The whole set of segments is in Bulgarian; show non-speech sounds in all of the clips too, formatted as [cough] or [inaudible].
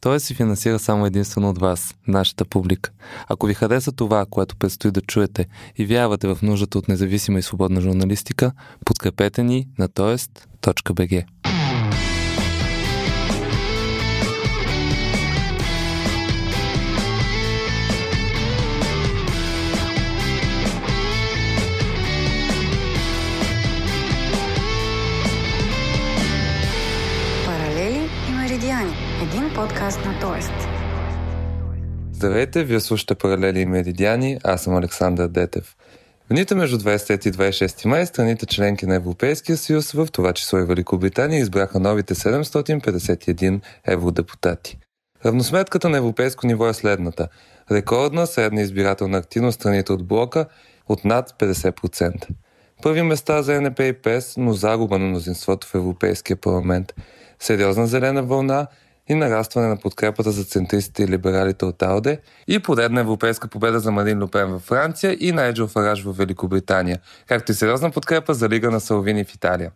Той се финансира само единствено от вас, нашата публика. Ако ви хареса това, което предстои да чуете и вярвате в нуждата от независима и свободна журналистика, подкрепете ни на тоест.бг. на Тоест. Здравейте, вие слушате Паралели и Меридиани, аз съм Александър Детев. Дните между 23 и 26 май страните членки на Европейския съюз, в това число и Великобритания, избраха новите 751 евродепутати. Равносметката на европейско ниво е следната. Рекордна средна избирателна активност страните от блока от над 50%. Първи места за НП и ПЕС, но загуба на мнозинството в Европейския парламент. Сериозна зелена вълна и нарастване на подкрепата за центристите и либералите от АОДЕ и поредна европейска победа за Марин Лупен във Франция и Найджел Фараж в Великобритания, както и сериозна подкрепа за Лига на Салвини в Италия.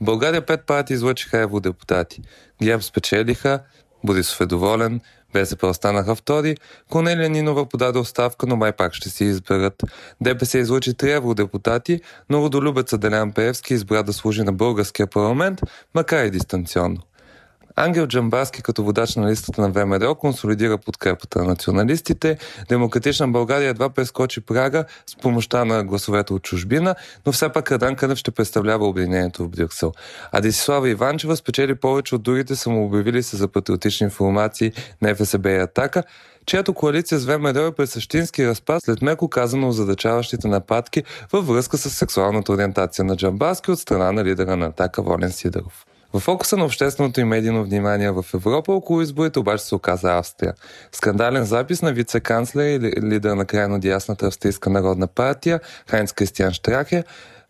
В България пет партии излъчиха евродепутати. ГЕРБ спечелиха, Борисов е доволен, БСП останаха втори, Конелия Нинова подаде оставка, но май пак ще си изберат. ДПС излучи три евродепутати, но родолюбеца Делян Пеевски избра да служи на българския парламент, макар и дистанционно. Ангел Джамбаски като водач на листата на ВМРО консолидира подкрепата на националистите. Демократична България едва прескочи прага с помощта на гласовете от чужбина, но все пак Радан Кънев ще представлява обединението в Брюксел. А Десислава Иванчева спечели повече от другите самообявили се за патриотични информации на ФСБ и Атака, чиято коалиция с ВМРО е през същински разпад след меко казано задачаващите нападки във връзка с сексуалната ориентация на Джамбаски от страна на лидера на Атака Волен Сидоров. В фокуса на общественото и медийно внимание в Европа около изборите обаче се оказа Австрия. Скандален запис на вице-канцлер и лидер на крайно дясната австрийска народна партия Хайнц Кристиан Штрахе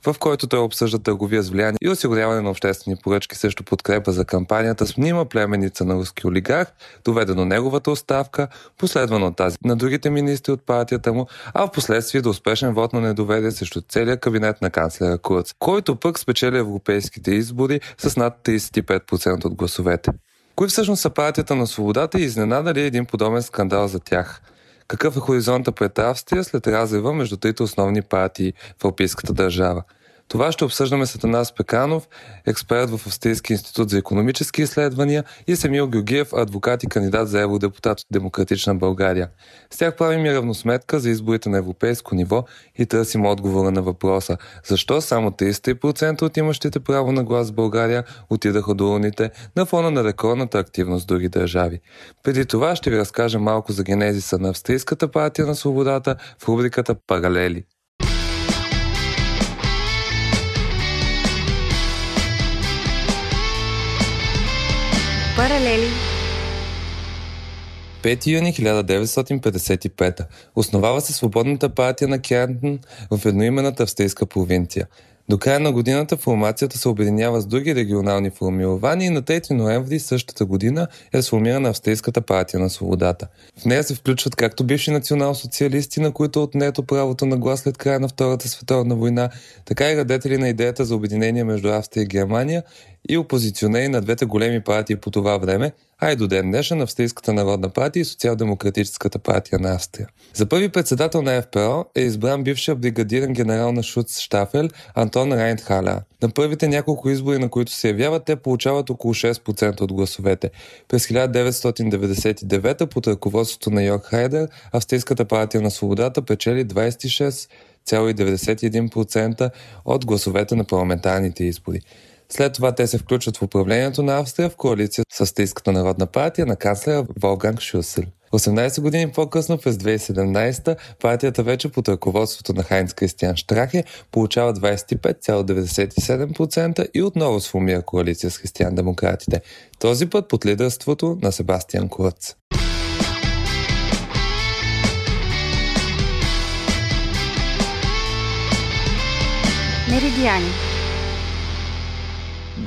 в който той обсъжда търговия с влияние и осигуряване на обществени поръчки срещу подкрепа за кампанията с мнима племеница на руски олигарх, доведе до неговата оставка, последвано от тази на другите министри от партията му, а в последствие до успешен вод на недоверие срещу целия кабинет на канцлера Курц, който пък спечели европейските избори с над 35% от гласовете. Кои всъщност са партията на свободата и изненада ли един подобен скандал за тях? Какъв е хоризонта пред Австрия след разрива между трите основни партии в Европейската държава? Това ще обсъждаме с Атанас Пеканов, експерт в Австрийски институт за економически изследвания и Самил Георгиев, адвокат и кандидат за евродепутат от Демократична България. С тях правим и равносметка за изборите на европейско ниво и търсим отговора на въпроса защо само 33% от имащите право на глас в България отидаха до урните на фона на рекордната активност в други държави. Преди това ще ви разкажа малко за генезиса на Австрийската партия на свободата в рубриката Паралели. Паралели 5 юни 1955. Основава се Свободната партия на Кентън в едноименната австрийска провинция. До края на годината формацията се обединява с други регионални формирования и на 3 ноември същата година е сформирана Австрийската партия на свободата. В нея се включват както бивши национал-социалисти, на които е отнето правото на глас след края на Втората световна война, така и радетели на идеята за обединение между Австрия и Германия и опозиционери на двете големи партии по това време, а и до ден днешен Австрийската народна партия и Социал-демократическата партия на Австрия. За първи председател на ФПО е избран бившия бригадирен генерал на Шуц Штафел Антон Райнтхаля. На първите няколко избори, на които се явяват, те получават около 6% от гласовете. През 1999 под ръководството на Йорк Хайдер, Австрийската партия на свободата печели 26,91% от гласовете на парламентарните избори. След това те се включват в управлението на Австрия в коалиция с Австрийската народна партия на канцлера Волганг Шусел. 18 години по-късно, през 2017, партията вече под ръководството на Хайнц Кристиан Штрахе получава 25,97% и отново сформира коалиция с християн-демократите. Този път под лидерството на Себастиан Курц. Меридиани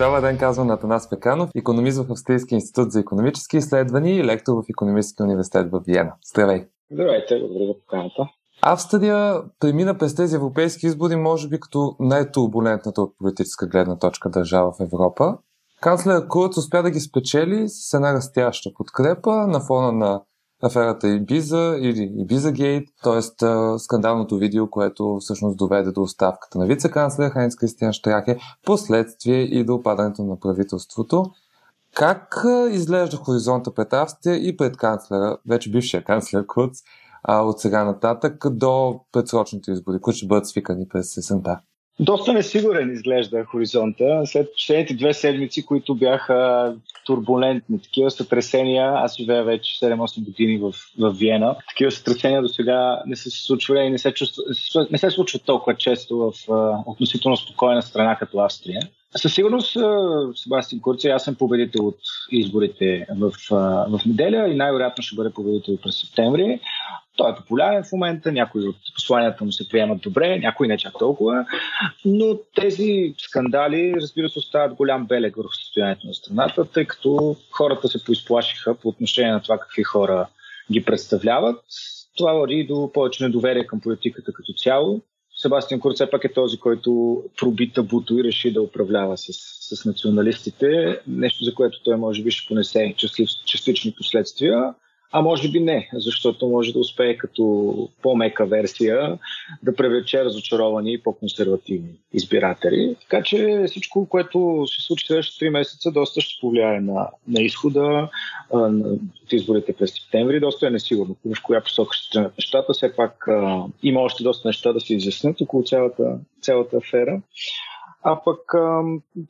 Добър ден, казвам на Атанас Пеканов, економист в Австрийски институт за економически изследвания и лектор в Економическия университет в Виена. Здравей! Здравейте, благодаря за поканата. Австрия премина през тези европейски избори, може би като най-турбулентната от политическа гледна точка държава в Европа. Канцлер Курц успя да ги спечели с една растяща подкрепа на фона на аферата Ибиза или Ибиза Гейт, т.е. скандалното видео, което всъщност доведе до оставката на вице-канцлер Хайнц Кристиан Штрахе, последствие и до опадането на правителството. Как изглежда хоризонта пред Австрия и пред канцлера, вече бившия канцлер Курц, от сега нататък до предсрочните избори, които ще бъдат свикани през сесента? Доста несигурен изглежда хоризонта. След последните две седмици, които бяха турбулентни, такива сътресения, аз живея вече 7-8 години в, в Виена, такива сътресения до сега не се случвали и не се, чувства, не се случват толкова често в uh, относително спокойна страна като Австрия. Със сигурност Себастин Курци, аз съм победител от изборите в, в неделя и най-вероятно ще бъде победител през септември. Той е популярен в момента, някои от посланията му се приемат добре, някои не чак толкова, но тези скандали, разбира се, остават голям белег върху състоянието на страната, тъй като хората се поизплашиха по отношение на това какви хора ги представляват. Това води до повече недоверие към политиката като цяло. Себастиан Курц все пак е този, който проби табуто и реши да управлява с, с националистите. Нещо, за което той може би ще понесе частични последствия. А може би не, защото може да успее като по-мека версия да привлече разочаровани и по-консервативни избиратели. Така че всичко, което се случи следващите 3 месеца, доста ще повлияе на, на изхода на, от изборите през септември. Доста е несигурно в коя посока ще тръгнат нещата. Все пак а, има още доста неща да се изяснят около цялата, цялата афера. А пък а,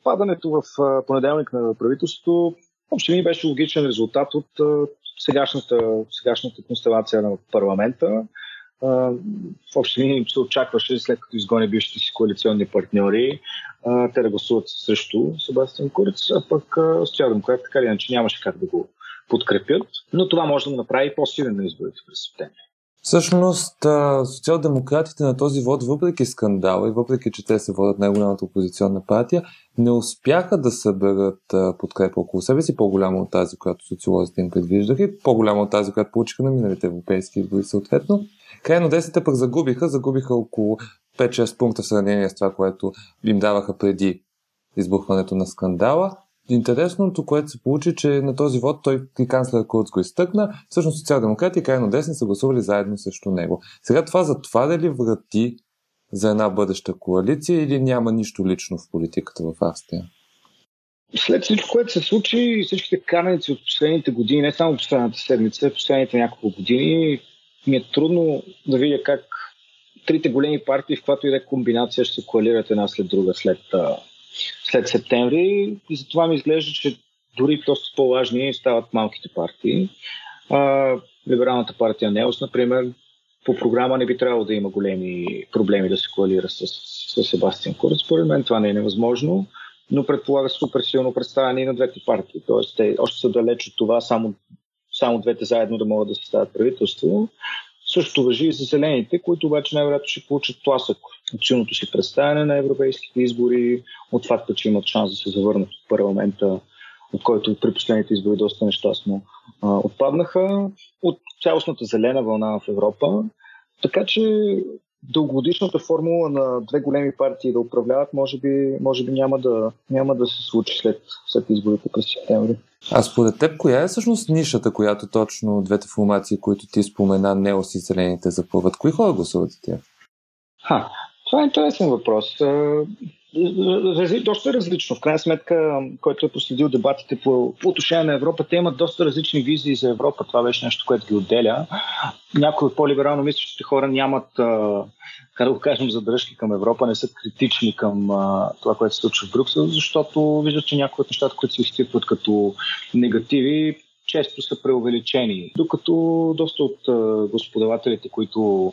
падането в понеделник на правителството Въобще ми беше логичен резултат от сегашната, сегашната констелация на парламента. В общи линии се очакваше, след като изгони бившите си коалиционни партньори, те да гласуват срещу Себастиан Курц, а пък социал-демократ така или иначе нямаше как да го подкрепят. Но това може да го направи по-силен на изборите през септември. Всъщност, социал-демократите на този вод, въпреки скандала и въпреки, че те се водят най-голямата опозиционна партия, не успяха да съберат подкрепа около себе си, по-голяма от тази, която социолозите им предвиждаха и по-голяма от тази, която получиха на миналите европейски избори съответно. Крайно десните пък загубиха, загубиха около 5-6 пункта в сравнение с това, което им даваха преди избухването на скандала. Интересното, което се получи, че на този вод той и канцлер Курц изтъкна, всъщност социал-демократи и крайно десни са гласували заедно срещу него. Сега това затваря ли врати за една бъдеща коалиция или няма нищо лично в политиката в Австрия? След всичко, което се случи всичките кананици от последните години, не само последната седмица, последните няколко години, ми е трудно да видя как трите големи партии, в която и да е комбинация, ще се коалират една след друга след след септември и затова ми изглежда, че дори доста по-важни стават малките партии. А, либералната партия Неос, например, по програма не би трябвало да има големи проблеми да се коалира с, с Себастиан Курц. Според мен това не е невъзможно, но предполага супер силно представяне и на двете партии. Тоест, те още са далеч от това само, само двете заедно да могат да съставят правителство. Също въжи и за зелените, които обаче най-вероятно ще получат тласък от силното си представяне на европейските избори, от факта, че имат шанс да се завърнат от парламента, от който при последните избори доста нещастно а, отпаднаха, от цялостната зелена вълна в Европа. Така че дългогодишната формула на две големи партии да управляват, може би, може би няма, да, няма да се случи след, след изборите през септември. А според теб, коя е всъщност нишата, която точно двете формации, които ти спомена, неос и зелените запълват? Кои хора гласуват за тях? Ха, това е интересен въпрос. Доста различно. В крайна сметка, който е последил дебатите по, по отношение на Европа, те имат доста различни визии за Европа. Това беше нещо, което ги отделя. Някои от по-либерално мислещите хора нямат, как да го кажем, задръжки към Европа, не са критични към това, което се случва в Брюксел, защото виждат, че някои от нещата, които се изтипват като негативи, често са преувеличени. Докато доста от господавателите, които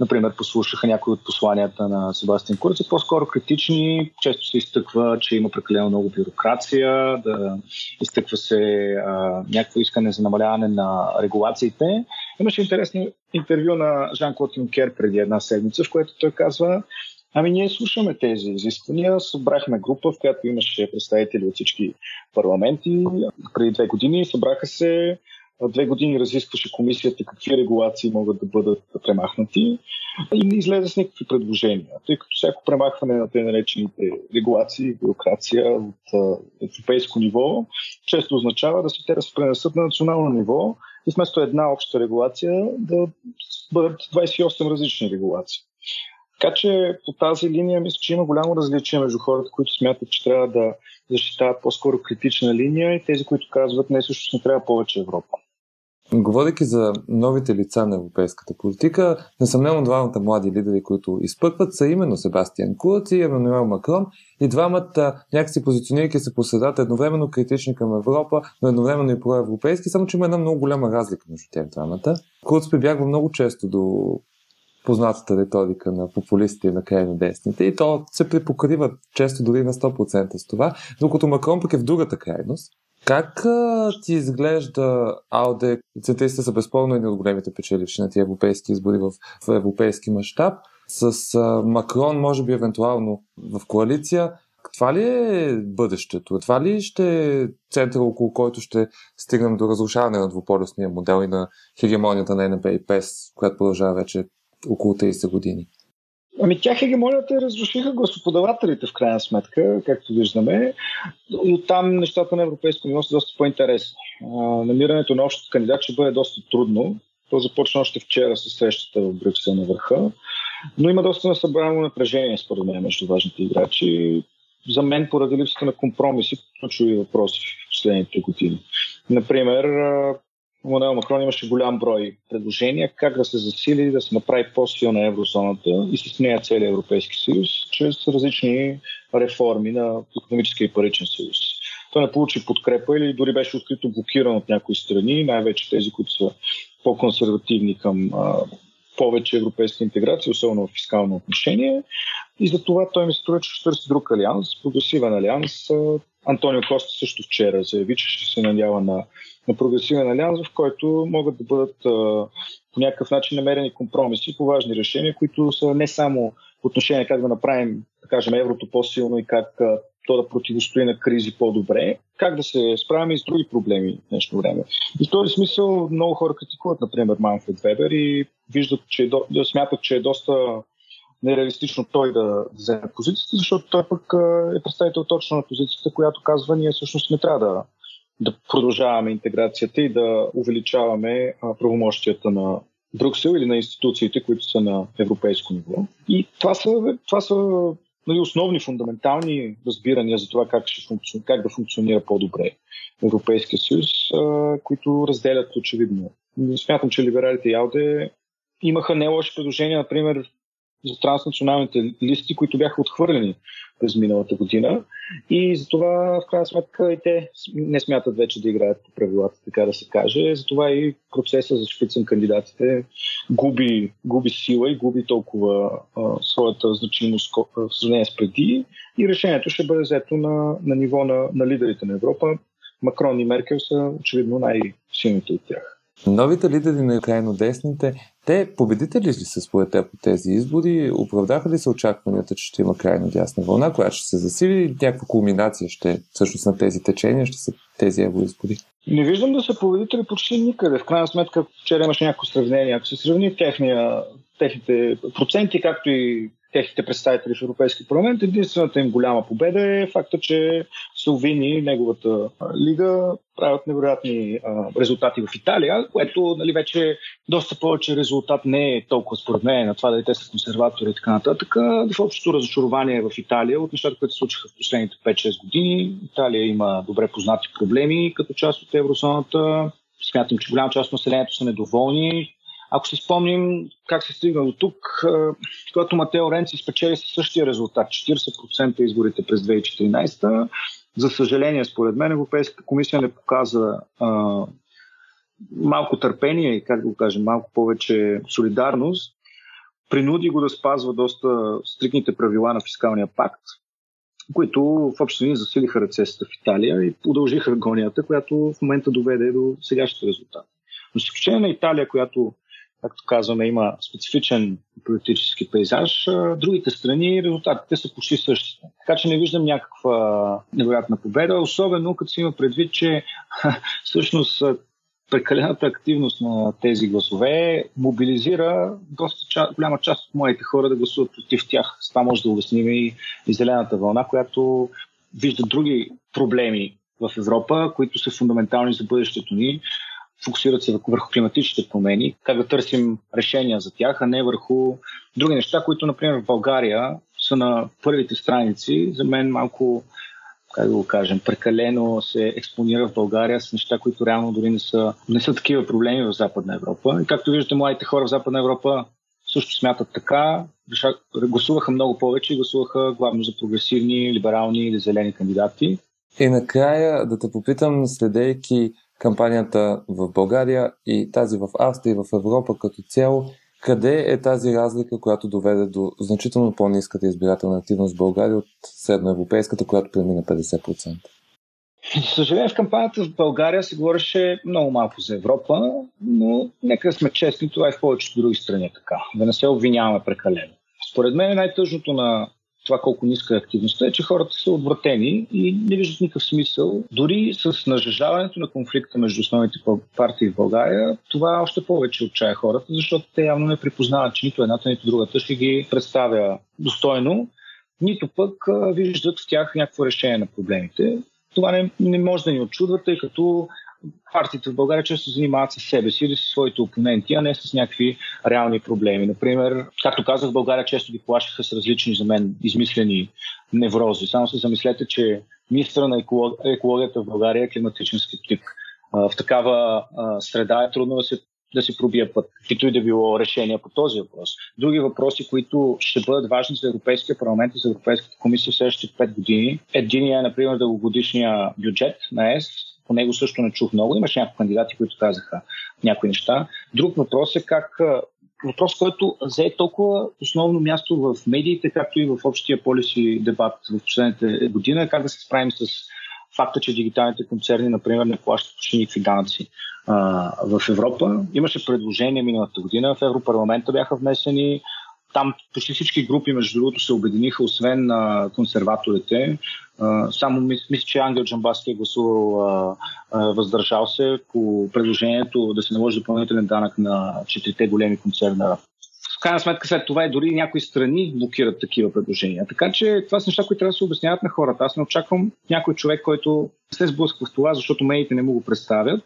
например, послушаха някои от посланията на Себастиан Курц, са по-скоро критични. Често се изтъква, че има прекалено много бюрокрация, да изтъква се а, някакво искане за намаляване на регулациите. Имаше интересно интервю на Жан-Клод Юнкер преди една седмица, в което той казва, Ами ние слушаме тези изисквания. Събрахме група, в която имаше представители от всички парламенти. Преди две години събраха се две години разискваше комисията какви регулации могат да бъдат премахнати и не излезе с никакви предложения, тъй като всяко премахване на тези наречените регулации, бюрокрация от европейско ниво, често означава да се те разпренесат на национално ниво и вместо една обща регулация да бъдат 28 различни регулации. Така че по тази линия мисля, че има голямо различие между хората, които смятат, че трябва да защитават по-скоро критична линия и тези, които казват, не също не трябва повече Европа. Говорейки за новите лица на европейската политика, несъмнено двамата млади лидери, които изпъкват, са именно Себастиан Курц и Емануел Макрон. И двамата, някакси позиционирайки се по средата, едновременно критични към Европа, но едновременно и проевропейски, само че има една много голяма разлика между тях двамата. Курц прибягва много често до познатата риторика на популистите и на крайно десните и то се припокрива често дори на 100% с това, докато Макрон пък е в другата крайност. Как а, ти изглежда АОДЕ? Центристите са безспорно едни от големите печеливши на тия европейски избори в, в европейски мащаб. С а, Макрон, може би, евентуално в коалиция. Това ли е бъдещето? Това ли ще е центъра, около който ще стигнем до разрушаване на двуполюсния модел и на хегемонията на НП и ПЕС, която продължава вече около 30 години? Ами тя хегемонията разрушиха гласоподавателите в крайна сметка, както виждаме. И оттам нещата на европейско ниво са доста по-интересни. намирането на общ кандидат ще бъде доста трудно. То започна още вчера с срещата в Брюксел на върха. Но има доста насъбрано напрежение, според мен, между важните играчи. За мен, поради липсата на компромиси, ключови въпроси в последните години. Например, Емануел Макрон имаше голям брой предложения как да се засили, да се направи по-силна еврозоната и с нея целият Европейски съюз, чрез различни реформи на економическия и паричен съюз. Той не получи подкрепа или дори беше открито блокиран от някои страни, най-вече тези, които са по-консервативни към повече европейска интеграция, особено в фискално отношение. И за това той ми се струва, че ще търси друг алианс, прогресивен алианс. Антонио Коста също вчера заяви, че ще се надява на на прогресивен алианс, в който могат да бъдат по някакъв начин намерени компромиси по важни решения, които са не само отношение как да направим, да кажем, еврото по-силно и как то да противостои на кризи по-добре, как да се справяме и с други проблеми в днешно време. И в този смисъл много хора критикуват, например, Манфред Вебер и виждат, че е до, смятат, че е доста нереалистично той да вземе позицията, защото той пък е представител точно на позицията, която казва, ние всъщност не трябва да да продължаваме интеграцията и да увеличаваме правомощията на Брюксел или на институциите, които са на европейско ниво. И това са, това са нали, основни, фундаментални разбирания за това как, ще функци... как да функционира по-добре Европейския съюз, които разделят очевидно. Смятам, че либералите и Алде имаха не лоши предложения, например, за транснационалните листи, които бяха отхвърлени през миналата година. И затова, в крайна сметка, и те не смятат вече да играят по правилата, така да се каже. Затова и процеса за шпицен кандидатите губи, губи сила и губи толкова а, своята значимост в сравнение с преди. И решението ще бъде взето на, на ниво на, на лидерите на Европа. Макрон и Меркел са очевидно най-силните от тях. Новите лидери на крайно десните, те победители ли са според теб по тези избори? Оправдаха ли се очакванията, че ще има крайно дясна вълна, която ще се засили някаква кулминация ще всъщност на тези течения, ще са тези евроизбори? Не виждам да са победители почти никъде. В крайна сметка вчера имаше някакво сравнение. Ако се сравни техния, техните проценти, както и техните представители в Европейски парламент. Единствената им голяма победа е факта, че Салвини, неговата лига, правят невероятни а, резултати в Италия, което нали, вече доста повече резултат не е толкова според мен на това дали те са консерватори и така нататък. В общото разочарование в Италия от нещата, които се случиха в последните 5-6 години. Италия има добре познати проблеми като част от еврозоната. Смятам, че голяма част от населението са недоволни ако си спомним как се стигна до тук, когато Матео Ренци спечели със същия резултат, 40% изборите през 2014, за съжаление, според мен, Европейската комисия не показа а, малко търпение и, как да го кажем, малко повече солидарност, принуди го да спазва доста стрикните правила на фискалния пакт, които в общи линии засилиха рецесията в Италия и продължиха агонията, която в момента доведе до сегашните резултати. Но с изключение на Италия, която както казваме, има специфичен политически пейзаж. Другите страни резултатите са почти същите. Така че не виждам някаква невероятна победа, особено като си има предвид, че всъщност прекалената активност на тези гласове мобилизира доста ча, голяма част от моите хора да гласуват против тях. С това може да обясним и, и зелената вълна, която вижда други проблеми в Европа, които са фундаментални за бъдещето ни. Фокусират се върху климатичните промени, как да търсим решения за тях, а не върху други неща, които, например, в България са на първите страници. За мен малко как да го кажем, прекалено се експонира в България с неща, които реално дори не са, не са такива проблеми в Западна Европа. И както виждате, младите хора в Западна Европа също смятат така. Гласуваха много повече и гласуваха главно за прогресивни, либерални или зелени кандидати. И накрая да те попитам, следейки кампанията в България и тази в Австрия и в Европа като цяло, къде е тази разлика, която доведе до значително по-низката избирателна активност в България от средноевропейската, която премина 50%? За съжаление, в кампанията в България се говореше много малко за Европа, но нека сме честни, това е в повечето други страни така. Да не се обвиняваме прекалено. Според мен най-тъжното на това колко ниска е активността е, че хората са отвратени и не виждат никакъв смисъл. Дори с нажежаването на конфликта между основните партии в България, това още повече отчая хората, защото те явно не припознават, че нито едната, нито другата ще ги представя достойно, нито пък виждат в тях някакво решение на проблемите. Това не, не може да ни очудва, тъй като партиите в България често се занимават с себе си или с своите опоненти, а не с някакви реални проблеми. Например, както казах, в България често ги плашиха с различни за мен измислени неврози. Само се замислете, че министра на екологията в България е климатичен скептик. В такава среда е трудно да се да си пробия път, каквито и да било решение по този въпрос. Други въпроси, които ще бъдат важни за Европейския парламент и за Европейската комисия в следващите 5 години. Единия е, например, дългогодишния бюджет на ЕС, по него също не чух много. Имаше някои кандидати, които казаха някои неща. Друг въпрос е как въпрос, който взе толкова основно място в медиите, както и в общия полиси дебат в последните година, как да се справим с факта, че дигиталните концерни, например, не плащат почти никакви данъци а, в Европа. Имаше предложение миналата година, в Европарламента бяха внесени там почти всички групи, между другото, се обединиха, освен а, консерваторите. Само мисля, че Ангел Джамбаски е гласувал въздържал се по предложението да се наложи допълнителен данък на четирите големи концерна крайна сметка след това и дори някои страни блокират такива предложения. Така че това са неща, които трябва да се обясняват на хората. Аз не очаквам някой човек, който се сблъсква в това, защото медиите не му го представят,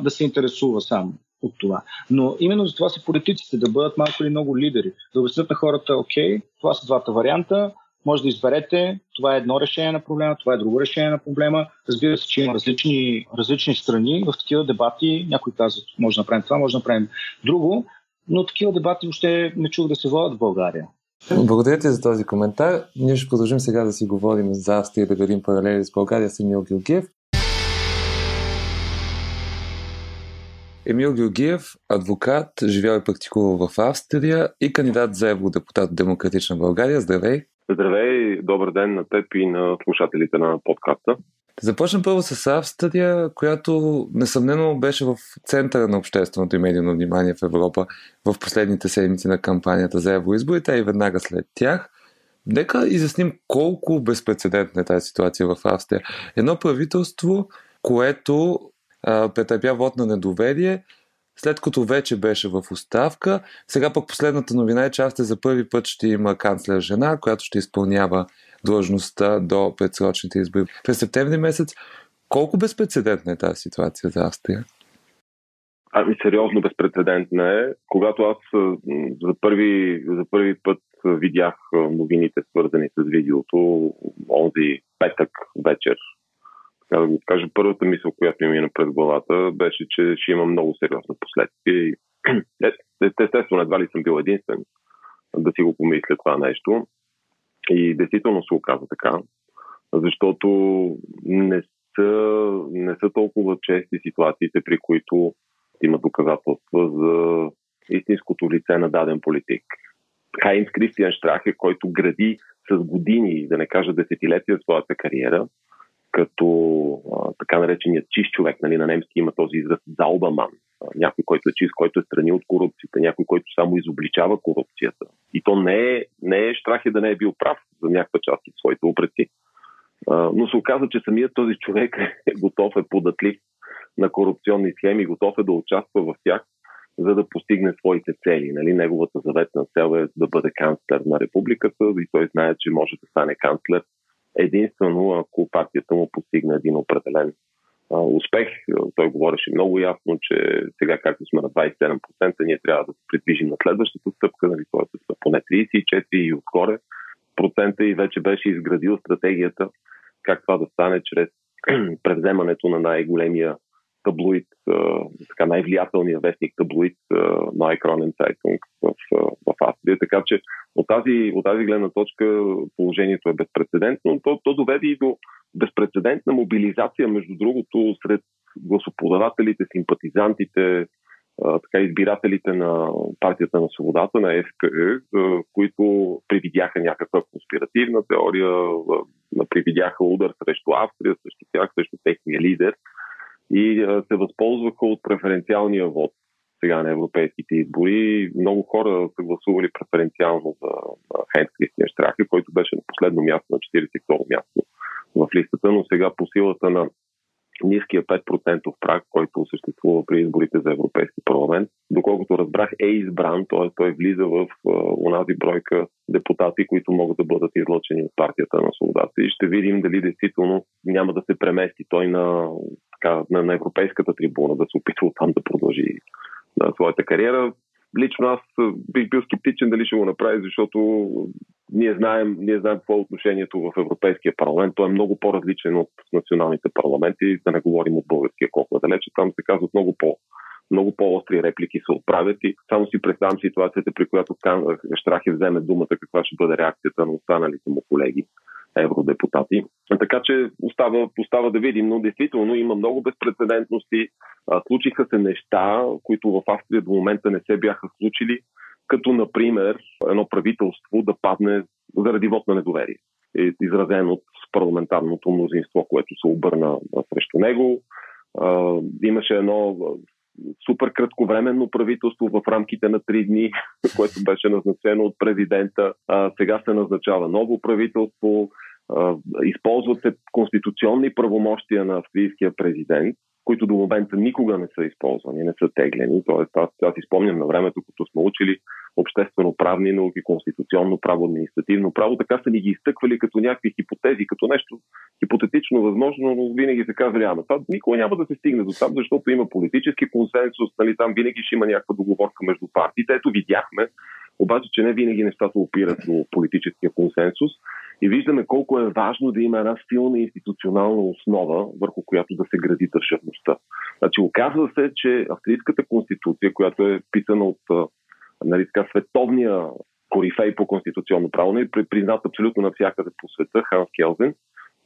да се интересува само от това. Но именно за това са политиците да бъдат малко или много лидери, да обяснят на хората, окей, това са двата варианта, може да изберете, това е едно решение на проблема, това е друго решение на проблема. Разбира се, че има различни, различни страни в такива дебати. Някои казват, може да направим това, може да направим друго, но такива дебати въобще не чух да се водят в България. Благодаря ти за този коментар. Ние ще продължим сега да си говорим за Австрия да градим паралели с България с Емил Георгиев. Емил Георгиев, адвокат, живял и практикувал в Австрия и кандидат за евродепутат в Демократична България. Здравей! Здравей, добър ден на теб и на слушателите на подкаста. Започнем първо с Австрия, която несъмнено беше в центъра на общественото и медийно внимание в Европа в последните седмици на кампанията за евроизборите и веднага след тях. Нека изясним колко безпредседентна е тази ситуация в Австрия. Едно правителство, което претърпя вод на недоверие, след като вече беше в оставка. Сега пък последната новина е, че Австрия за първи път ще има канцлер жена, която ще изпълнява длъжността до предсрочните избори през септември месец. Колко безпредседентна е тази ситуация за Австрия? Ами сериозно безпредседентна е. Когато аз за първи, за първи път видях новините, свързани с видеото, онзи петък вечер, да го кажа, първата мисъл, която ми мина пред главата, беше, че ще има много сериозни последствия. [clears throat] Е, естествено, едва ли съм бил единствен да си го помисля това нещо. И действително се оказа така, защото не са, не са толкова чести ситуациите, при които има доказателства за истинското лице на даден политик. Хайнс Кристиан Штрах е, който гради с години, да не кажа десетилетия, своята кариера, като а, така нареченият чист човек, нали, на немски има този израз Заубаман, някой, който е чист, който е страни от корупцията, някой, който само изобличава корупцията. И то не е, не е штрах и да не е бил прав за някаква част от своите упреци. Но се оказа, че самият този човек е готов, е податлив на корупционни схеми, готов е да участва в тях, за да постигне своите цели. Нали? Неговата заветна цел е да бъде канцлер на републиката и той знае, че може да стане канцлер единствено ако партията му постигне един определен а, успех. Той говореше много ясно, че сега както сме на 27%, ние трябва да се придвижим на следващата стъпка, нали, т.е. са поне 34 и отгоре процента и вече беше изградил стратегията как това да стане чрез [clears throat] превземането на най-големия таблоид, така най-влиятелният вестник таблоид на Екронен Цайтунг в, в Австрия. Така че от тази, от тази гледна точка положението е безпредседентно. То, то доведе и до безпредседентна мобилизация, между другото, сред гласоподавателите, симпатизантите, така избирателите на партията на свободата, на ФПЕ, които привидяха някаква конспиративна теория, привидяха удар срещу Австрия, срещу тях, срещу техния лидер и се възползваха от преференциалния вод сега на европейските избори. Много хора са гласували преференциално за Хейнс Кристиан Штрахе, който беше на последно място, на 42 място в листата, но сега по силата на ниския 5% прак, който съществува при изборите за Европейски парламент. Доколкото разбрах, е избран, т.е. той влиза в онази бройка депутати, които могат да бъдат излъчени от партията на свободата. И ще видим дали действително няма да се премести той на, така, на, на европейската трибуна, да се опитва там да продължи на своята кариера. Лично аз бих бил скептичен дали ще го направи, защото ние знаем, ние знаем какво е отношението в Европейския парламент. Той е много по-различен от националните парламенти, да не говорим от българския колко е далече. Там се казват много по- много по-остри реплики се отправят и само си представям ситуацията, при която Штрахе вземе думата, каква ще бъде реакцията на останалите му колеги евродепутати. Така че остава, остава да видим, но действително има много безпредседентности. Случиха се неща, които в Австрия до момента не се бяха случили, като например едно правителство да падне заради вод на недоверие, изразен от парламентарното мнозинство, което се обърна срещу него. Имаше едно супер кратковременно правителство в рамките на три дни, [laughs] което беше назначено от президента. Сега се назначава ново правителство. Използват се конституционни правомощия на австрийския президент, които до момента никога не са използвани, не са теглени. Тоест, аз, аз изпомням на времето, като сме учили обществено-правни науки, конституционно право, административно право, така са ни ги изтъквали като някакви хипотези, като нещо хипотетично възможно, но винаги се казвали, ама това никога няма да се стигне до там, защото има политически консенсус, нали, там винаги ще има някаква договорка между партиите. Ето видяхме, обаче, че не винаги нещата опират до политическия консенсус и виждаме колко е важно да има една силна институционална основа, върху която да се гради държавността. Значи, оказва се, че австрийската конституция, която е писана от нали, така, световния корифей по конституционно право, нали, признат абсолютно навсякъде по света, Ханс Келзен,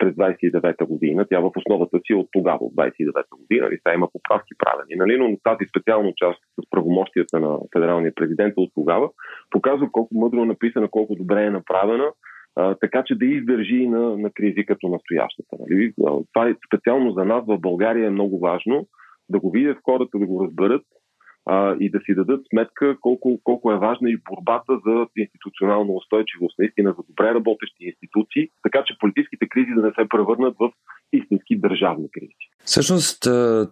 през 29-та година. Тя в основата си е от тогава, от 29-та година. Нали, сега има поправки правени. Нали, но тази специална част с правомощията на федералния президент от тогава показва колко мъдро е написана, колко добре е направена, а, така че да издържи на, на кризи като настоящата. Нали. Това е специално за нас в България е много важно да го видят хората, да го разберат а, и да си дадат сметка колко, колко е важна и борбата за институционална устойчивост, наистина за добре работещи институции, така че политическите кризи да не се превърнат в истински държавни кризи. Всъщност,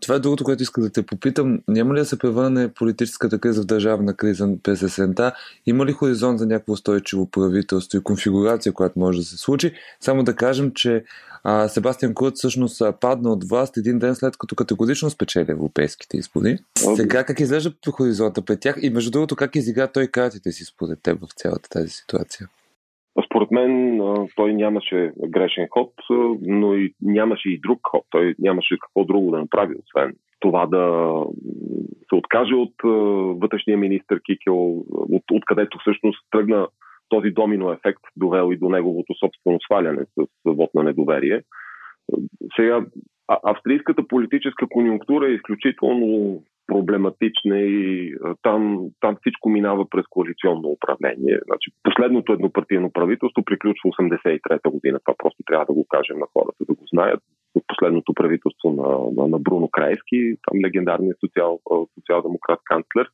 това е другото, което искам да те попитам. Няма ли да се превърне политическата криза в държавна криза през есента? Има ли хоризонт за някакво устойчиво правителство и конфигурация, която може да се случи? Само да кажем, че а, Себастиан Курт всъщност падна от власт един ден след като категорично спечели европейските избори. Сега как изглежда хоризонта пред тях и между другото как изигра той картите си според теб в цялата тази ситуация? Според мен той нямаше грешен ход, но и нямаше и друг ход. Той нямаше какво друго да направи, освен това да се откаже от вътрешния министр Кикел, от, откъдето всъщност тръгна този домино ефект, довел и до неговото собствено сваляне с вод на недоверие. Сега, австрийската политическа конюнктура е изключително проблематична и там, там всичко минава през коалиционно управление. Значи, последното еднопартийно правителство приключва 83-та година. Това просто трябва да го кажем на хората, да го знаят. Последното правителство на, на, на Бруно Крайски, там легендарният социал, социал-демократ канцлер.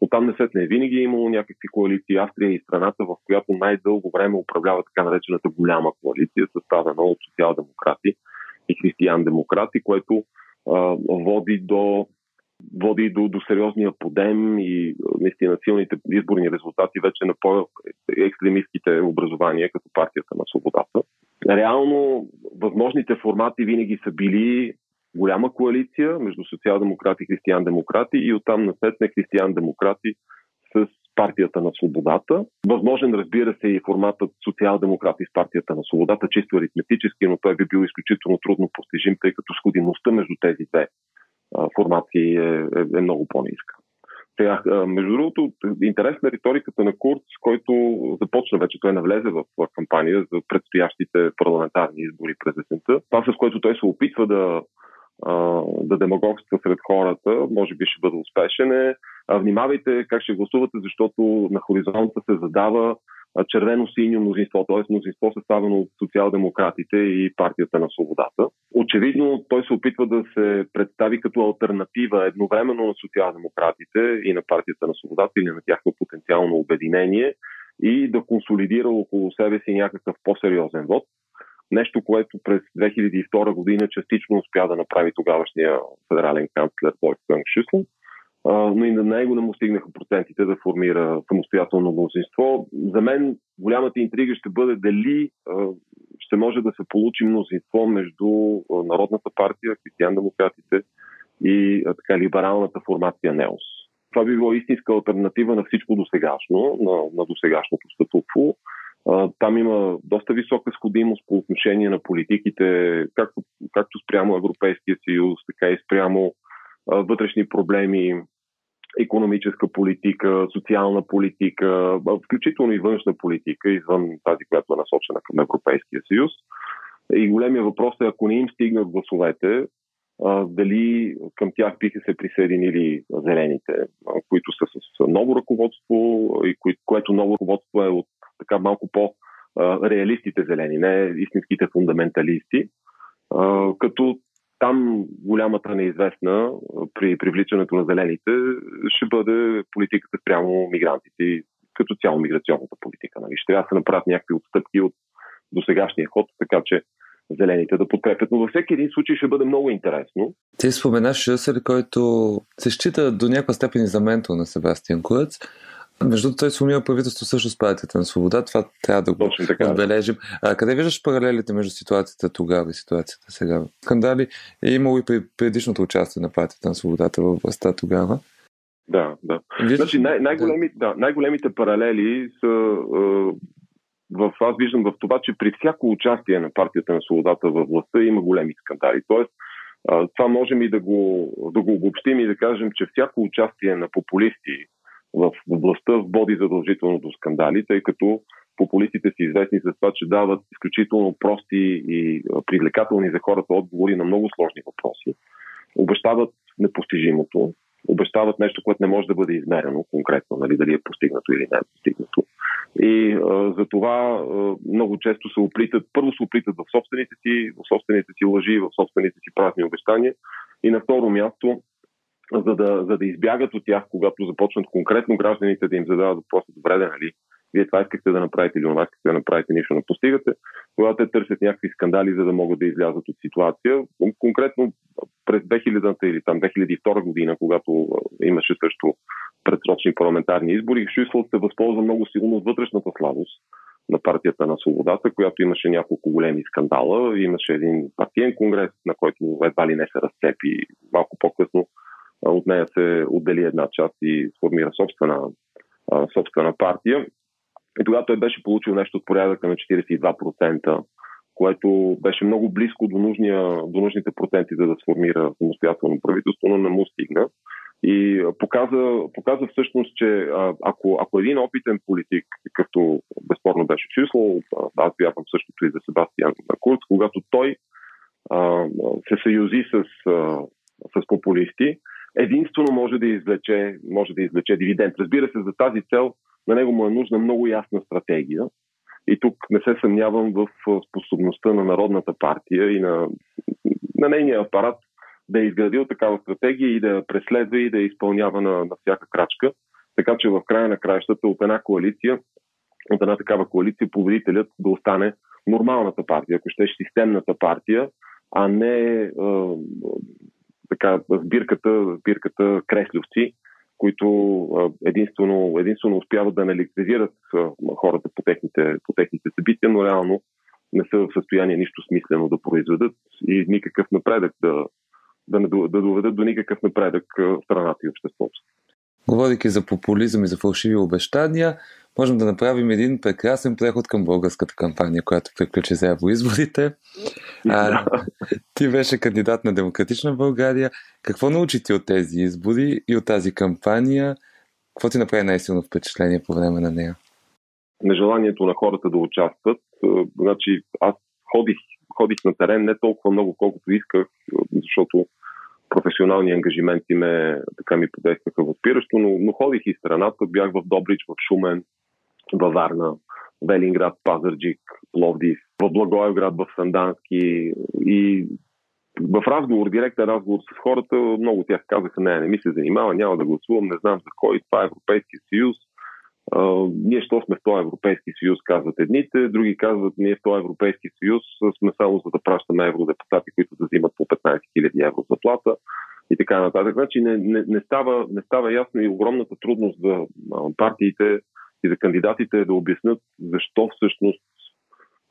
От там не не винаги е имало някакви коалиции. Австрия и страната, в която най-дълго време управлява така наречената голяма коалиция, съставена от социал-демократи и християн-демократи, което а, води до води до, до сериозния подем и наистина силните изборни резултати вече на по-екстремистските образования, като партията на свободата. Реално, възможните формати винаги са били голяма коалиция между социал-демократи и християн-демократи и оттам на сетне християн-демократи с партията на свободата. Възможен, разбира се, и форматът социал-демократи с партията на свободата, чисто аритметически, но той би бил изключително трудно постижим, тъй като сходимостта между тези две формации е, е, е много по-ниска. Сега, между другото, интересна риториката на Курц, който започна вече, той навлезе в кампания за предстоящите парламентарни избори през есента. Това, с което той се опитва да, да демагогства сред хората, може би ще бъде успешен е. Внимавайте как ще гласувате, защото на хоризонта се задава червено-синьо мнозинство, т.е. мнозинство съставено от социал-демократите и партията на свободата. Очевидно той се опитва да се представи като альтернатива едновременно на социал-демократите и на партията на свободата или на тяхно потенциално обединение и да консолидира около себе си някакъв по-сериозен вод. Нещо, което през 2002 година частично успя да направи тогавашния федерален канцлер Войфганг Шюслен но и на него не му стигнаха процентите да формира самостоятелно мнозинство. За мен голямата интрига ще бъде дали ще може да се получи мнозинство между Народната партия, християн-демократите и така либералната формация НЕОС. Това би било истинска альтернатива на всичко досегашно, на, на досегашното статукво. Там има доста висока сходимост по отношение на политиките, както, както спрямо Европейския съюз, така и спрямо вътрешни проблеми, економическа политика, социална политика, включително и външна политика, извън тази, която е насочена към Европейския съюз. И големия въпрос е, ако не им стигнат гласовете, дали към тях биха се присъединили зелените, които са с ново ръководство и което ново ръководство е от така малко по-реалистите зелени, не истинските фундаменталисти, като там голямата неизвестна при привличането на зелените ще бъде политиката спрямо мигрантите и като цяло миграционната политика. Нали? Ще трябва да се направят някакви отстъпки от досегашния ход, така че зелените да подкрепят. Но във всеки един случай ще бъде много интересно. Ти споменаш Шъсър, който се счита до някаква степен и за ментор на Себастиан Курц. Между другото, той сформира правителство също с партията на свобода. Това трябва да го отбележим. А, къде виждаш паралелите между ситуацията тогава и ситуацията сега? Скандали е имало и при предишното участие на партията на свободата във властта тогава. Да, да. Виждаш... Значи, най- най-големи, да. Да, най-големите паралели са е, в, аз виждам в това, че при всяко участие на партията на свободата във властта има големи скандали. Тоест, е, това можем и да го, да го обобщим и да кажем, че всяко участие на популисти в областта води задължително до скандали, тъй като популистите са известни за това, че дават изключително прости и привлекателни за хората отговори на много сложни въпроси. Обещават непостижимото, обещават нещо, което не може да бъде измерено конкретно, нали, дали е постигнато или не е постигнато. И а, за това а, много често се оплитат, първо се оплитат в собствените си, в собствените си лъжи, в собствените си празни обещания и на второ място за да, за да избягат от тях, когато започнат конкретно гражданите да им задават въпроса, добре, да, нали, вие това искахте да направите или това искахте да направите, нищо не постигате, когато те търсят някакви скандали, за да могат да излязат от ситуация. Конкретно през 2000-та или там 2002 година, когато имаше също предсрочни парламентарни избори, Шуйсфолд се възползва много силно от вътрешната слабост на партията на свободата, която имаше няколко големи скандала. Имаше един партиен конгрес, на който едва ли не се разцепи малко по-късно от нея се отдели една част и сформира собствена, собствена партия. И тогава той беше получил нещо от порядъка на 42%, което беше много близко до, нужния, до нужните проценти, за да сформира самостоятелно правителство, но не му стигна. И показа, показа всъщност, че ако, ако един опитен политик, какъвто безспорно беше число, аз вярвам същото и за Себастиан Курц, когато той а, се съюзи с, а, с популисти, единствено може да извлече, може да извлече дивиденд. Разбира се, за тази цел на него му е нужна много ясна стратегия. И тук не се съмнявам в способността на Народната партия и на, на нейния апарат да е изградил такава стратегия и да я преследва и да я изпълнява на, на всяка крачка. Така че в края на краищата от една коалиция, от една такава коалиция, победителят да остане нормалната партия, ако ще е системната партия, а не така сбирката, сбирката Креслевци, които единствено, единствено успяват да не електризират хората по техните, по техните събития, но реално не са в състояние нищо смислено да произведат и никакъв напредък да, да, не, да доведат до никакъв напредък страната и обществото. Говорейки за популизъм и за фалшиви обещания, можем да направим един прекрасен преход към българската кампания, която приключи за евроизборите. А, ти беше кандидат на Демократична България. Какво научи ти от тези избори и от тази кампания? Какво ти направи най-силно впечатление по време на нея? Нежеланието на хората да участват. Значи, аз ходих, ходих на терен не толкова много, колкото исках, защото професионални ангажименти ме, така ми подействаха възпиращо, но, но ходих и страната, бях в Добрич, в Шумен, във Варна, Велинград, Пазарджик, Пловдив, в Благоевград, в Сандански и в разговор, директен разговор с хората, много от тях казаха, не, не ми се занимава, няма да гласувам, не знам за кой, това е Европейския съюз. Ние, що сме в този Европейски съюз, казват едните, други казват, ние в този Европейски съюз сме само за да пращаме евродепутати, които да взимат по 15 000 евро заплата и така нататък. Значи не, не, не, става, не става ясно и огромната трудност за партиите и за кандидатите е да обяснат защо всъщност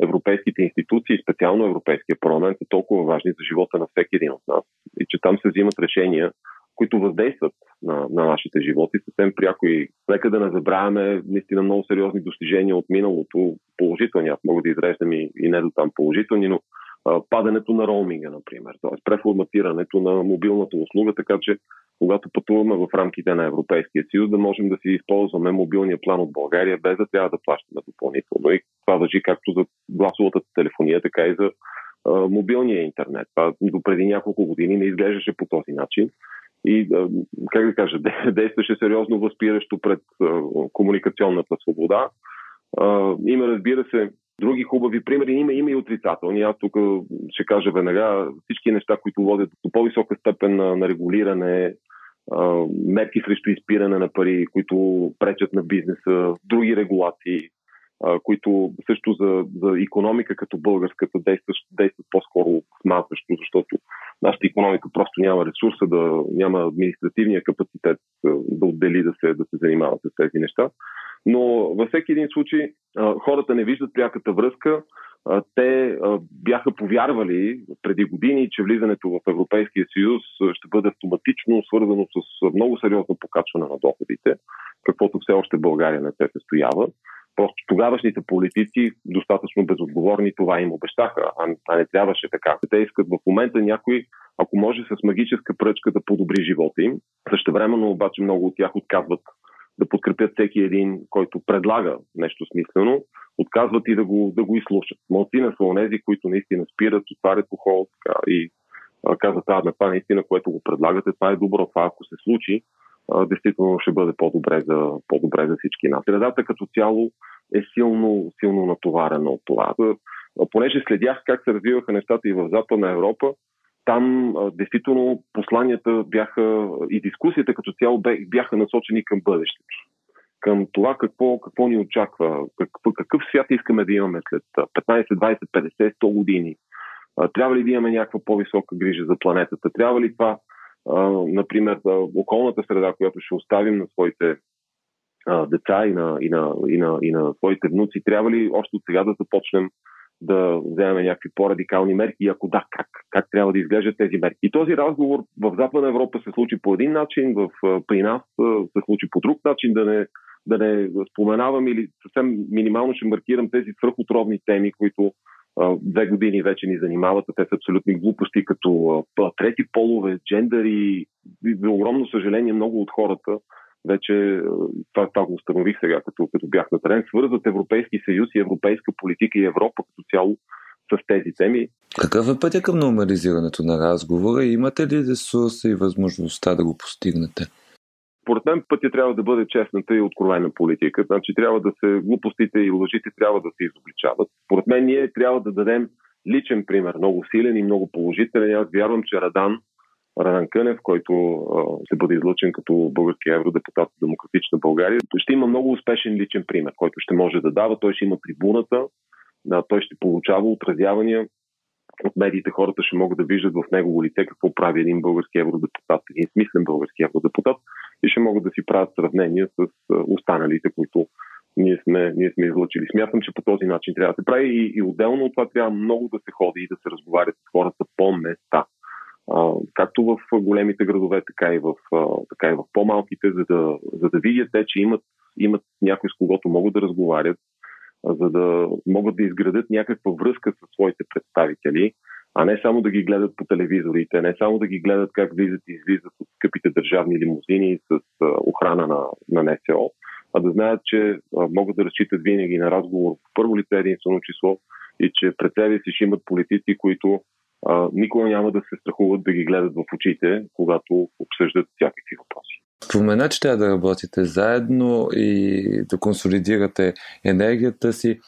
европейските институции, специално Европейския парламент, са толкова важни за живота на всеки един от нас и че там се взимат решения, които въздействат на, на нашите животи съвсем пряко и нека да не забравяме наистина много сериозни достижения от миналото, положителни, аз мога да изреждам и, и не до там положителни, но а, падането на роуминга, например, т.е. преформатирането на мобилната услуга, така че когато пътуваме в рамките на Европейския съюз, да можем да си използваме мобилния план от България, без да трябва да плащаме допълнително. И това въжи както за гласовата телефония, така и за а, мобилния интернет. Това до преди няколко години не изглеждаше по този начин. И, как да кажа, [laughs] действаше сериозно възпиращо пред комуникационната свобода. Има, разбира се, други хубави примери, има, има и отрицателни. Аз тук ще кажа веднага всички неща, които водят до по-висока степен на, на регулиране, мерки срещу изпиране на пари, които пречат на бизнеса, други регулации, които също за, за економика като българската действат, действат по-скоро смазващо, защото нашата економика просто няма ресурса, да няма административния капацитет да отдели да се, да се занимава с тези неща. Но във всеки един случай хората не виждат пряката връзка, те бяха повярвали преди години, че влизането в Европейския съюз ще бъде автоматично свързано с много сериозно покачване на доходите, каквото все още България не се състоява. Просто тогавашните политици, достатъчно безотговорни, това им обещаха, а не трябваше така. Те искат в момента някой, ако може с магическа пръчка да подобри живота им. Също времено обаче много от тях отказват да подкрепят всеки един, който предлага нещо смислено, отказват и да го, да го изслушат. Малцина са онези, които наистина спират, отварят ухо и а, казват, а, това наистина, което го предлагате, това е добро, това ако се случи, а, действително ще бъде по-добре за, по-добре за всички нас. Средата като цяло е силно, силно натоварена от това. Понеже следях как се развиваха нещата и в Западна Европа, там действително посланията бяха и дискусията като цяло бяха насочени към бъдещето. Към това какво, какво ни очаква, какъв, какъв свят искаме да имаме след 15, 20, 50, 100 години. Трябва ли да имаме някаква по-висока грижа за планетата? Трябва ли това, например, околната среда, която ще оставим на своите деца и на, и, на, и, на, и на своите внуци, трябва ли още от сега да започнем да вземем някакви по-радикални мерки и ако да, как, как трябва да изглеждат тези мерки. И този разговор в Западна Европа се случи по един начин, в, при нас се случи по друг начин, да не, да не споменавам или съвсем минимално ще маркирам тези свръхотровни теми, които две години вече ни занимават, а те са абсолютни глупости, като трети полове, джендъри. За огромно съжаление, много от хората вече това, това го установих сега, като, като бях на терен, свързват Европейски съюз и европейска политика и Европа като цяло с тези теми. Какъв е пътя към нормализирането на разговора имате ли ресурса и възможността да го постигнете? Според мен пътя трябва да бъде честната и откровена политика. Значи трябва да се глупостите и лъжите трябва да се изобличават. Според мен ние трябва да дадем личен пример, много силен и много положителен. Аз вярвам, че Радан Радан Кънев, който а, ще бъде излъчен като български евродепутат от Демократична България. Ще има много успешен личен пример, който ще може да дава. Той ще има трибуната, да, той ще получава отразявания от медиите хората ще могат да виждат в негово лице какво прави един български евродепутат, един смислен български евродепутат и ще могат да си правят сравнения с останалите, които ние сме, ние сме излъчили. Смятам, че по този начин трябва да се прави и, и отделно от това трябва много да се ходи и да се разговаря с хората по места. А, както в големите градове, така и в, а, така и в по-малките, за да, за да видят те, че имат, имат някой с когото могат да разговарят, за да могат да изградат някаква връзка с своите представители, а не само да ги гледат по телевизорите, не само да ги гледат как влизат и излизат от скъпите държавни лимузини с охрана на, на НСО, а да знаят, че могат да разчитат винаги на разговор в първо лице единствено число и че пред себе си ще имат политици, които а, никога няма да се страхуват да ги гледат в очите, когато обсъждат всякакви въпроси. Спомена, че трябва да работите заедно и да консолидирате енергията си.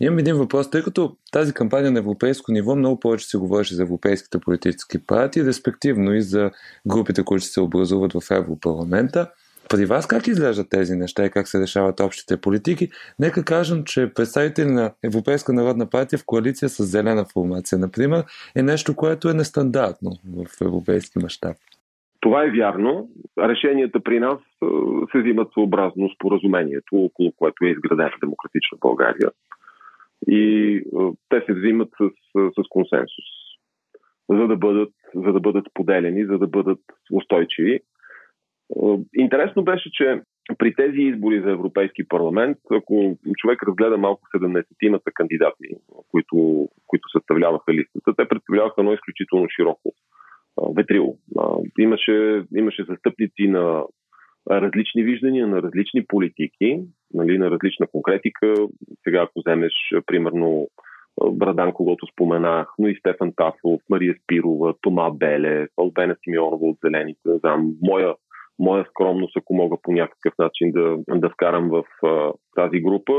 Имам един въпрос, тъй като тази кампания на европейско ниво много повече се говореше за европейските политически партии, респективно и за групите, които се образуват в Европарламента. При вас как изглеждат тези неща и как се решават общите политики? Нека кажем, че представители на Европейска народна партия в коалиция с зелена формация, например, е нещо, което е нестандартно в европейски мащаб. Това е вярно. Решенията при нас се взимат съобразно споразумението, около което е изградена демократична България. И те се взимат с, с консенсус, за да, бъдат, за да бъдат поделени, за да бъдат устойчиви. Интересно беше, че при тези избори за Европейски парламент, ако човек разгледа малко 17-тимата кандидати, които, които съставляваха листата, те представляваха едно изключително широко ветрило. Имаше, имаше застъпници на различни виждания, на различни политики, нали, на различна конкретика. Сега, ако вземеш, примерно, Брадан, когато споменах, но и Стефан Тафов, Мария Спирова, Тома Беле, Албена Симеонова от Зелените, не знам, моя моя скромност, ако мога по някакъв начин да, да вкарам в а, тази група.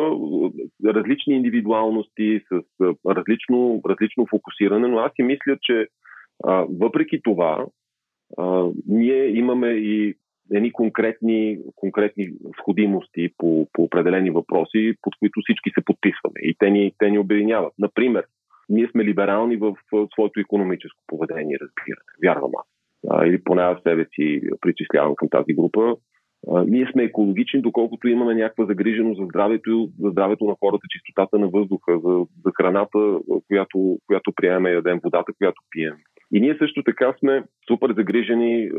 Различни индивидуалности с а, различно, различно фокусиране, но аз си мисля, че а, въпреки това, а, ние имаме и едни конкретни, конкретни сходимости по, по определени въпроси, под които всички се подписваме и те ни, те ни обединяват. Например, ние сме либерални в своето економическо поведение, разбирате. Вярвам аз или поне аз себе си причислявам към тази група. Ние сме екологични, доколкото имаме някаква загриженост за здравето, за здравето на хората, чистотата на въздуха, за, за храната, която, която приемаме, ядем, водата, която пием. И ние също така сме супер загрижени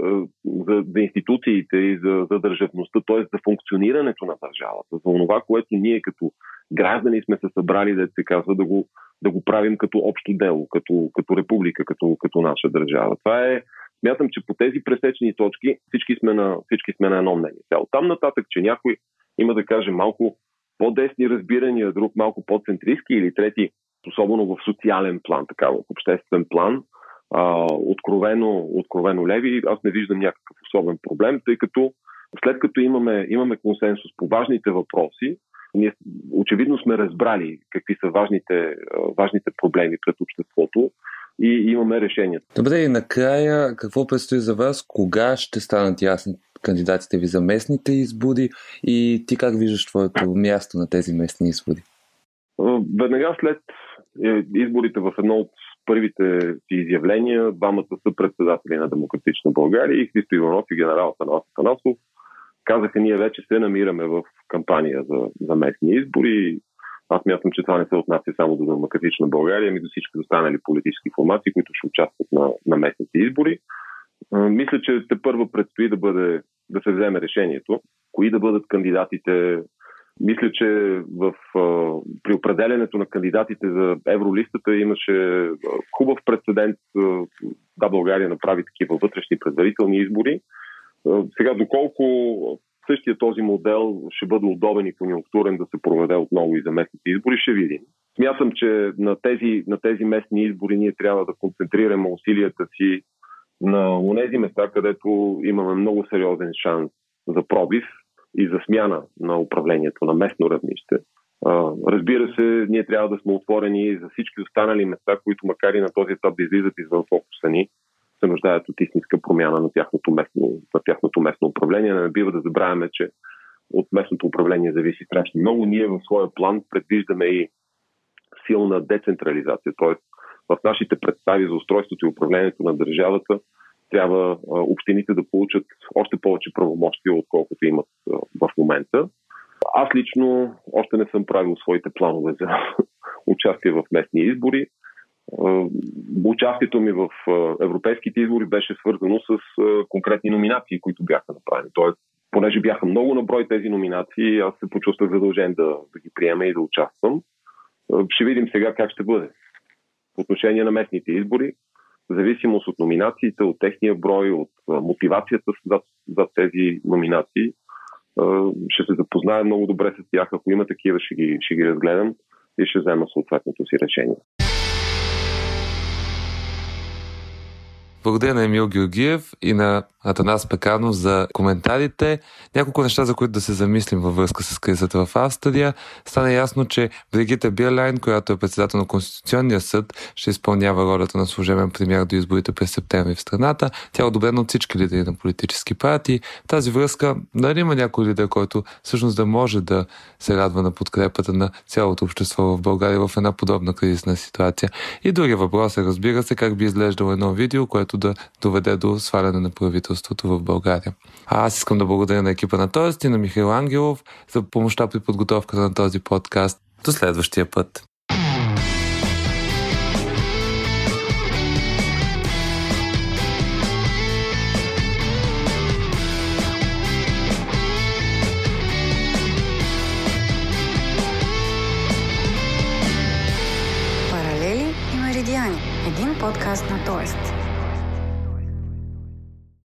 за, за институциите и за, за държавността, т.е. за функционирането на държавата, за това, което ние като граждани сме се събрали, да се казва, да го, да го правим като общо дело, като, като република, като, като наша държава. Това е смятам, че по тези пресечени точки всички сме на, всички сме на едно мнение. Сега, оттам нататък, че някой има да каже малко по-десни разбирания, друг малко по-центристски или трети, особено в социален план, така в обществен план, а, откровено, откровено леви, аз не виждам някакъв особен проблем, тъй като след като имаме, имаме консенсус по важните въпроси, ние очевидно сме разбрали какви са важните, важните проблеми пред обществото и имаме решението. Добре, и накрая какво предстои за вас? Кога ще станат ясни кандидатите ви за местните избори и ти как виждаш твоето място на тези местни избори? Веднага след е, изборите в едно от първите си изявления, двамата са председатели на Демократична България и Христо Иванов и генерал Танас Танасов казаха, ние вече се намираме в кампания за, за местни избори. Аз мятам, че това не се отнася само до демократична България, ами до всички останали политически формации, които ще участват на, на местните избори. Мисля, че те първо предстои да, бъде, да се вземе решението, кои да бъдат кандидатите. Мисля, че в, при определенето на кандидатите за евролистата имаше хубав прецедент. Да, България направи такива вътрешни предварителни избори. Сега, доколко същия този модел ще бъде удобен и конъюнктурен да се проведе отново и за местните избори, ще видим. Смятам, че на тези, на тези местни избори ние трябва да концентрираме усилията си на тези места, където имаме много сериозен шанс за пробив и за смяна на управлението на местно равнище. Разбира се, ние трябва да сме отворени за всички останали места, които макар и на този етап да излизат извън фокуса ни, се нуждаят от истинска промяна на тяхното местно, на тяхното местно управление. Не бива да забравяме, че от местното управление зависи страшно много. Ние в своя план предвиждаме и силна децентрализация, т.е. в нашите представи за устройството и управлението на държавата трябва общините да получат още повече правомощия, отколкото имат в момента. Аз лично още не съм правил своите планове за [laughs] участие в местни избори. Участието ми в европейските избори беше свързано с конкретни номинации, които бяха направени. Тоест, понеже бяха много на брой тези номинации, аз се почувствах задължен да, да ги приема и да участвам. Ще видим сега как ще бъде. По отношение на местните избори, зависимост от номинациите, от техния брой, от мотивацията за, за тези номинации, ще се запозная много добре с тях. Ако има такива, ще ги, ще ги разгледам и ще взема съответното си решение. Благодаря на Емил Георгиев и на Атанас Пеканов за коментарите. Няколко неща, за които да се замислим във връзка с кризата в Австрия. Стана ясно, че Бригита Бирлайн, която е председател на Конституционния съд, ще изпълнява ролята на служебен премьер до изборите през септември в страната. Тя е одобрена от всички лидери на политически партии. Тази връзка, дали има някой лидер, който всъщност да може да се радва на подкрепата на цялото общество в България в една подобна кризисна ситуация? И другия въпрос е, разбира се, как би изглеждало едно видео, което да доведе до сваляне на правителството в България. А аз искам да благодаря на екипа на Тоест и на Михаил Ангелов за помощта при подготовката на този подкаст. До следващия път.